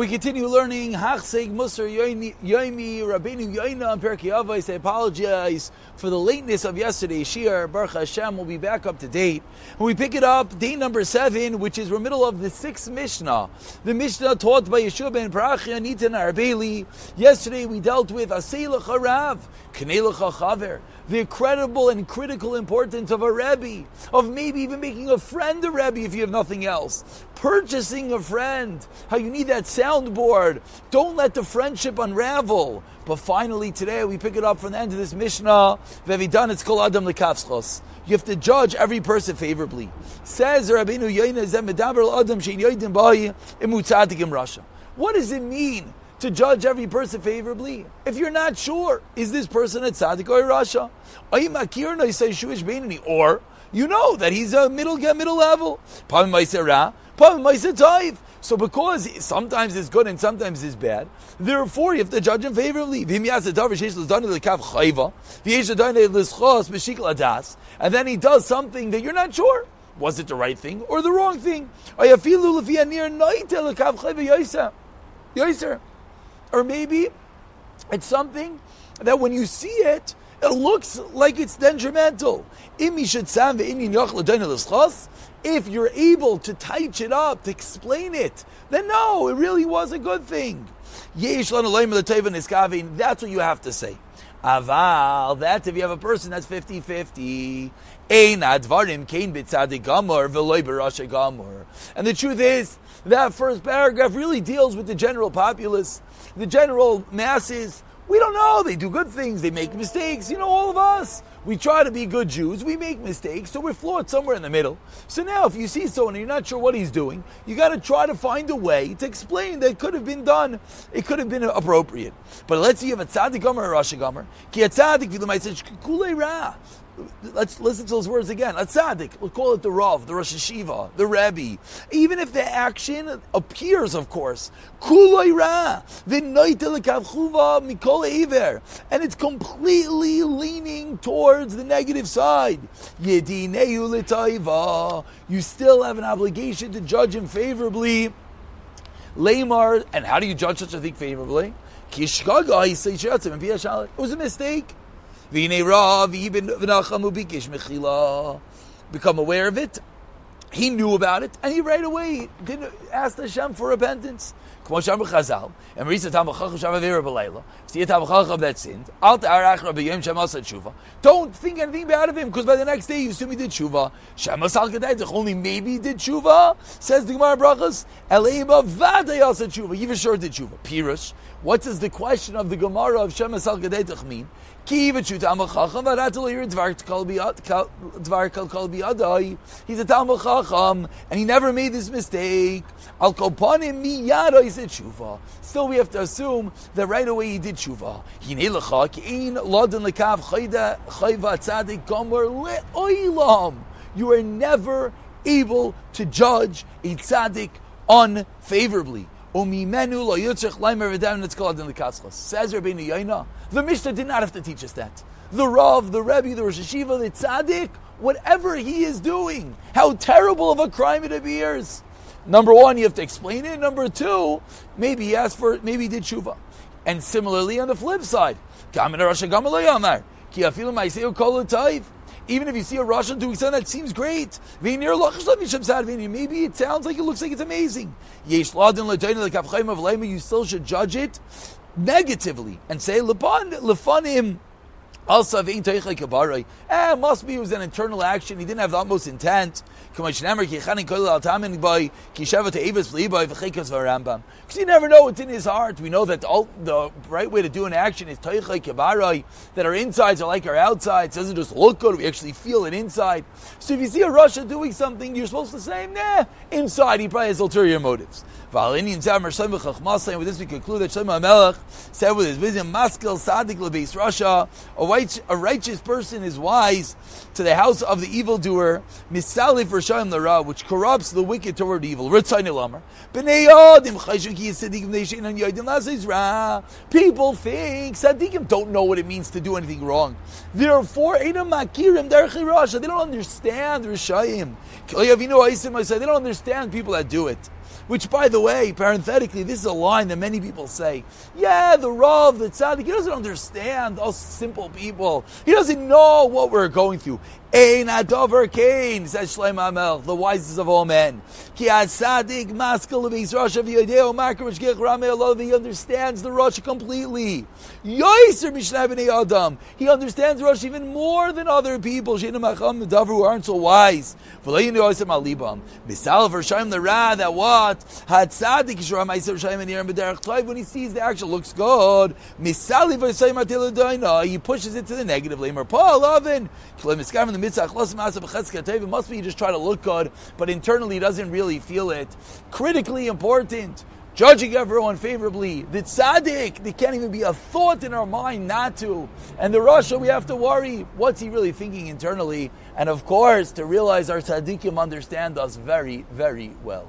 We continue learning Hachseg Musar Yoimi Rabbeinu Yoina Avos. I apologize for the lateness of yesterday. Shir Baruch Hashem will be back up to date. We pick it up day number seven, which is we're middle of the sixth Mishnah. The Mishnah taught by Yeshua ben Parachia Nitan Arbeli. Yesterday we dealt with Aseilach Harav, Knelach Chaver the incredible and critical importance of a Rebbe, of maybe even making a friend a Rebbe if you have nothing else, purchasing a friend, how you need that soundboard. Don't let the friendship unravel. But finally, today we pick it up from the end of this Mishnah. Vevidan kol adam lekavschos. You have to judge every person favorably. Says Rabbeinu Adam Shein Russia. What does it mean to judge every person favorably. If you're not sure, is this person a tzaddik or a rasha? Or you know that he's a middle middle level. So because sometimes it's good and sometimes it's bad, therefore you have to judge him favorably. And then he does something that you're not sure. Was it the right thing or the wrong thing? Or maybe it's something that when you see it, it looks like it's detrimental. If you're able to teach it up, to explain it, then no, it really was a good thing. That's what you have to say. Aval, that if you have a person that's 50-50, and the truth is, that first paragraph really deals with the general populace the general masses, we don't know. They do good things, they make mistakes. You know, all of us. We try to be good Jews, we make mistakes, so we're flawed somewhere in the middle. So now, if you see someone and you're not sure what he's doing, you got to try to find a way to explain that could have been done, it could have been appropriate. But let's see if a tzaddik gomer or a rasha gomer. Ki a tzaddik ra let's listen to those words again. A tzaddik, we'll call it the Rav, the Rosh HaYeshiva, the Rebbe. Even if the action appears, of course, and it's completely leaning towards the negative side. You still have an obligation to judge him favorably. Lamar, and how do you judge such a thing favorably? It was a mistake. Become aware of it. He knew about it, and he right away didn't ask Hashem for repentance. Kmo Shamar Chazal, and Marisa Tam B'chacham Shavavir B'leila, see a Tam B'chacham that sinned, Al Ta'arach Rabbi Yom Shem Tshuva, don't think anything bad of him, because by the next day you assume he did Tshuva. Shem Asal Kedaitzach, only maybe he did Tshuva, says the Gemara Brachas, Eleima Vadei Asa Tshuva, Yivashor did Tshuva. Pirush, What is the question of the Gemara of Shem Asal Kedaitzach mean? He's a Talmid Chacham, and he never made this mistake. Al Koponim Miyado, he said tshuva. Still, we have to assume that right away he did tshuva. You are never able to judge a tzaddik unfavorably. Says Rabbeinu Yaina, the Mishnah did not have to teach us that. The Rav, the Rebbe, the Rosh HaYeshiva, the Tzaddik, whatever he is doing, how terrible of a crime it appears. Number one, you have to explain it. Number two, maybe he asked for, maybe he did tshuva. And similarly, on the flip side, even if you see a Russian doing something that seems great, maybe it sounds like it looks like it's amazing. You still should judge it negatively and say. Also, eh, must be it was an internal action. He didn't have the utmost intent. Because you never know what's in his heart. We know that the, the right way to do an action is that our insides are like our outsides. It doesn't just look good, we actually feel it inside. So if you see a rasha doing something, you're supposed to say, nah, inside he probably has ulterior motives. With this we conclude that Shlomo Melech said with his wisdom, Maskil Sadik Lebeis Rasha, a right, a righteous person is wise to the house of the evildoer, misali for shayim lara, which corrupts the wicked toward evil. People think tzaddikim don't know what it means to do anything wrong. Therefore, they don't understand rishayim. They don't understand people that do it. Which, by the way, parenthetically, this is a line that many people say. Yeah, the Rav, the Tzaddik, he doesn't understand us simple people. He doesn't know what we're going through. Ein adover kain, says Shlomo HaMelech, the wisest of all men. Ki asadik maskal lebeis Rasha v'yodeo makar gich rame Allah, he understands the Rosh completely. Yoiser mishnai b'nei adam, he understands Rosh even more than other people. Sheinu macham davar who aren't so wise. V'leinu yoisem alibam. Misal v'rshayim the ra, that what? Had sadik yishra shayim toiv, when he sees the action looks good. Misali v'rshayim atil he pushes it to the negative. Lemer Paul oven. Kilem iskam it must be you just try to look good, but internally he doesn't really feel it. Critically important, judging everyone favorably. The tzaddik, there can't even be a thought in our mind not to. And the rasha, we have to worry, what's he really thinking internally? And of course, to realize our tzaddikim understand us very, very well.